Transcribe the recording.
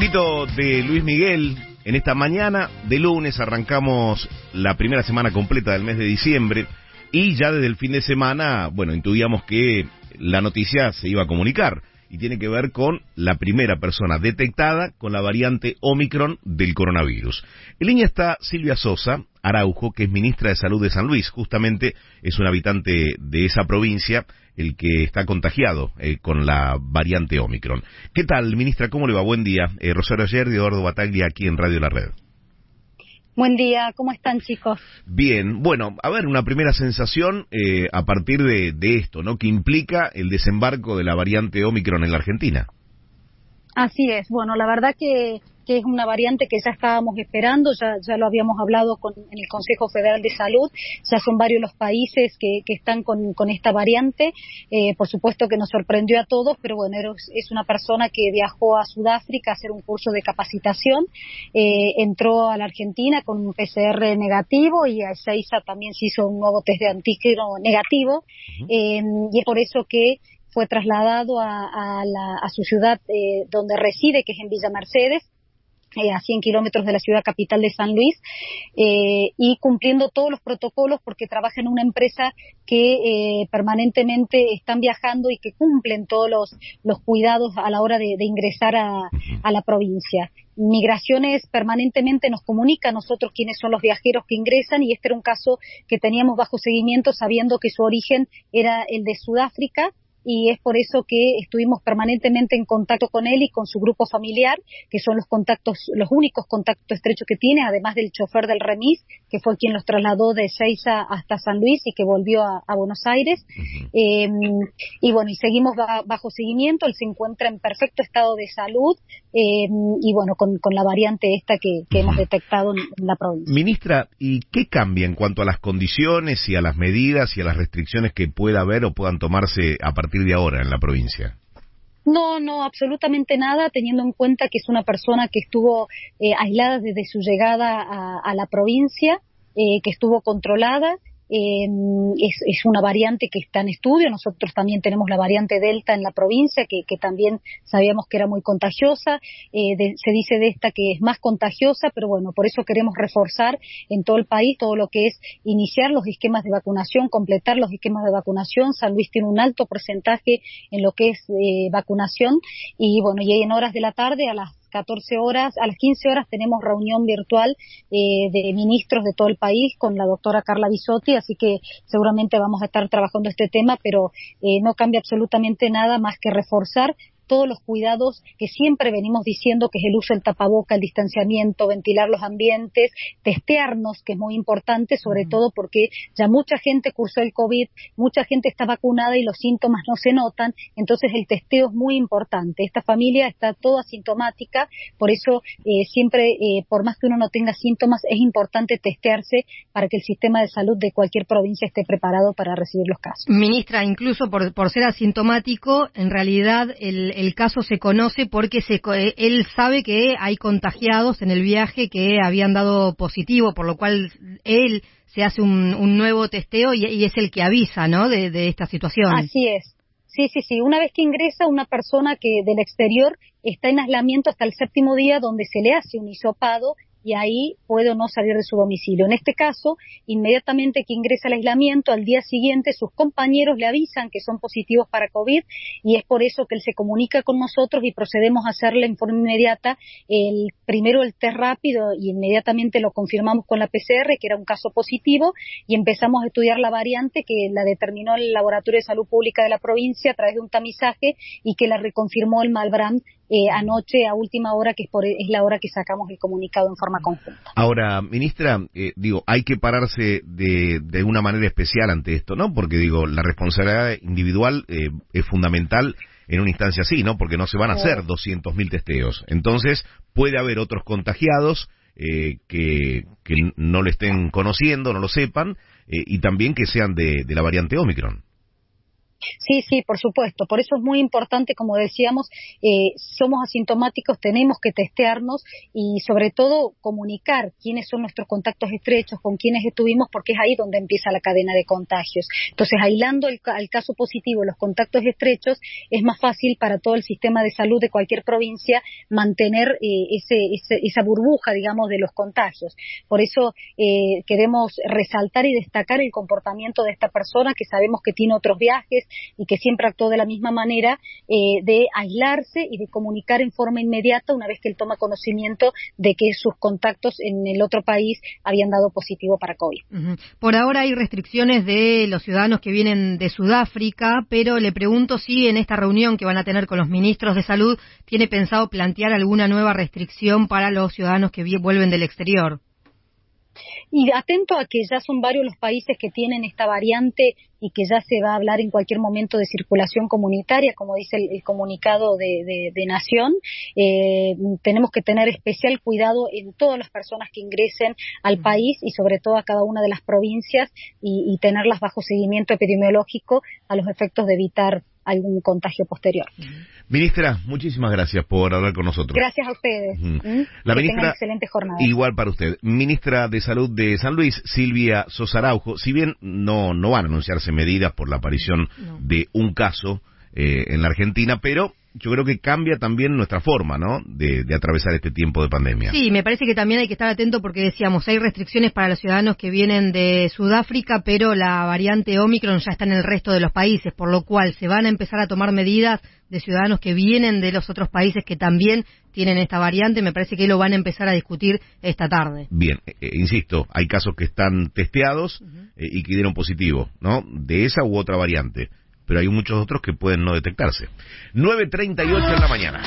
poquito de Luis Miguel. En esta mañana de lunes arrancamos la primera semana completa del mes de diciembre y ya desde el fin de semana, bueno, intuíamos que la noticia se iba a comunicar y tiene que ver con la primera persona detectada con la variante Omicron del coronavirus. En línea está Silvia Sosa Araujo, que es ministra de Salud de San Luis. Justamente es un habitante de esa provincia el que está contagiado eh, con la variante Omicron. ¿Qué tal, ministra? ¿Cómo le va? Buen día. Eh, Rosario Ayer de Eduardo Bataglia aquí en Radio La Red. Buen día, ¿cómo están chicos? Bien, bueno, a ver, una primera sensación eh, a partir de, de esto, ¿no? Que implica el desembarco de la variante Omicron en la Argentina. Así es, bueno, la verdad que que es una variante que ya estábamos esperando, ya, ya lo habíamos hablado con, en el Consejo Federal de Salud, ya son varios los países que, que están con, con, esta variante, eh, por supuesto que nos sorprendió a todos, pero bueno, es una persona que viajó a Sudáfrica a hacer un curso de capacitación, eh, entró a la Argentina con un PCR negativo y a Ezeiza también se hizo un nuevo test de antígeno negativo, eh, y es por eso que fue trasladado a, a, la, a su ciudad eh, donde reside, que es en Villa Mercedes, eh, a 100 kilómetros de la ciudad capital de San Luis eh, y cumpliendo todos los protocolos porque trabaja en una empresa que eh, permanentemente están viajando y que cumplen todos los, los cuidados a la hora de, de ingresar a, a, la provincia. Migraciones permanentemente nos comunica a nosotros quiénes son los viajeros que ingresan y este era un caso que teníamos bajo seguimiento sabiendo que su origen era el de Sudáfrica y es por eso que estuvimos permanentemente en contacto con él y con su grupo familiar, que son los contactos, los únicos contactos estrechos que tiene, además del chofer del remis, que fue quien los trasladó de Seiza hasta San Luis y que volvió a, a Buenos Aires. eh, y bueno, y seguimos bajo seguimiento, él se encuentra en perfecto estado de salud eh, y bueno, con, con, la variante esta que, que hemos detectado en, en la provincia. Ministra, ¿y qué cambia en cuanto a las condiciones y a las medidas y a las restricciones que pueda haber o puedan tomarse a partir partir de ahora en la provincia? No, no, absolutamente nada, teniendo en cuenta que es una persona que estuvo eh, aislada desde su llegada a, a la provincia, eh, que estuvo controlada eh, es, una variante que está en estudio. Nosotros también tenemos la variante Delta en la provincia, que, que también sabíamos que era muy contagiosa. Eh, de, se dice de esta que es más contagiosa, pero bueno, por eso queremos reforzar en todo el país todo lo que es iniciar los esquemas de vacunación, completar los esquemas de vacunación. San Luis tiene un alto porcentaje en lo que es eh, vacunación y bueno, y en horas de la tarde a las 14 horas, a las 15 horas tenemos reunión virtual eh, de ministros de todo el país con la doctora Carla Bisotti, así que seguramente vamos a estar trabajando este tema, pero eh, no cambia absolutamente nada más que reforzar todos los cuidados que siempre venimos diciendo, que es el uso del tapaboca, el distanciamiento, ventilar los ambientes, testearnos, que es muy importante, sobre todo porque ya mucha gente cursó el COVID, mucha gente está vacunada y los síntomas no se notan, entonces el testeo es muy importante. Esta familia está toda asintomática, por eso eh, siempre, eh, por más que uno no tenga síntomas, es importante testearse para que el sistema de salud de cualquier provincia esté preparado para recibir los casos. Ministra, incluso por, por ser asintomático, en realidad el, el caso se conoce porque se, él sabe que hay contagiados en el viaje que habían dado positivo, por lo cual él se hace un, un nuevo testeo y, y, es el que avisa, ¿no? De, de esta situación. Así es. Sí, sí, sí. Una vez que ingresa una persona que del exterior está en aislamiento hasta el séptimo día donde se le hace un hisopado y ahí puede o no salir de su domicilio. En este caso, inmediatamente que ingresa al aislamiento, al día siguiente sus compañeros le avisan que son positivos para COVID y es por eso que él se comunica con nosotros y procedemos a hacerle en forma inmediata el primero el test rápido y inmediatamente lo confirmamos con la PCR que era un caso positivo y empezamos a estudiar la variante que la determinó el Laboratorio de Salud Pública de la provincia a través de un tamizaje y que la reconfirmó el Malbrand eh, anoche a última hora, que es, por, es la hora que sacamos el comunicado en forma conjunta. Ahora, ministra, eh, digo, hay que pararse de, de una manera especial ante esto, ¿no? Porque digo, la responsabilidad individual eh, es fundamental en una instancia así, ¿no? Porque no se van a hacer 200.000 testeos. Entonces, puede haber otros contagiados eh, que, que no lo estén conociendo, no lo sepan, eh, y también que sean de, de la variante Omicron. Sí, sí, por supuesto. Por eso es muy importante, como decíamos, eh, somos asintomáticos, tenemos que testearnos y sobre todo comunicar quiénes son nuestros contactos estrechos, con quiénes estuvimos, porque es ahí donde empieza la cadena de contagios. Entonces, aislando el, caso positivo, los contactos estrechos, es más fácil para todo el sistema de salud de cualquier provincia mantener eh, ese, esa burbuja, digamos, de los contagios. Por eso eh, queremos resaltar y destacar el comportamiento de esta persona que sabemos que tiene otros viajes, y que siempre actuó de la misma manera, eh, de aislarse y de comunicar en forma inmediata una vez que él toma conocimiento de que sus contactos en el otro país habían dado positivo para COVID. Por ahora hay restricciones de los ciudadanos que vienen de Sudáfrica, pero le pregunto si en esta reunión que van a tener con los ministros de salud tiene pensado plantear alguna nueva restricción para los ciudadanos que vuelven del exterior. Y atento a que ya son varios los países que tienen esta variante y que ya se va a hablar en cualquier momento de circulación comunitaria, como dice el, comunicado de, Nación. Eh, tenemos que tener especial cuidado en todas las personas que ingresen al país y sobre todo a cada una de las provincias y tenerlas bajo seguimiento epidemiológico a los efectos de evitar algún contagio posterior. Ministra, muchísimas gracias por hablar con nosotros. Gracias a ustedes. La ministra, excelente jornada. Igual para usted. Ministra de Salud de San Luis, Silvia Sosaraujo, si bien no, no van a anunciarse medidas por la aparición de un caso eh, en la Argentina, pero yo creo que cambia también nuestra forma, ¿no? De, atravesar este tiempo de pandemia. Sí, me parece que también hay que estar atento porque decíamos, hay restricciones para los ciudadanos que vienen de Sudáfrica, pero la variante Omicron ya está en el resto de los países, por lo cual se van a empezar a tomar medidas de ciudadanos que vienen de los otros países que también tienen esta variante. Me parece que lo van a empezar a discutir esta tarde. Bien, eh, eh, insisto, hay casos que están testeados eh, y que dieron positivo, ¿no? De esa u otra variante pero hay muchos otros que pueden no detectarse. 9.38 en la mañana.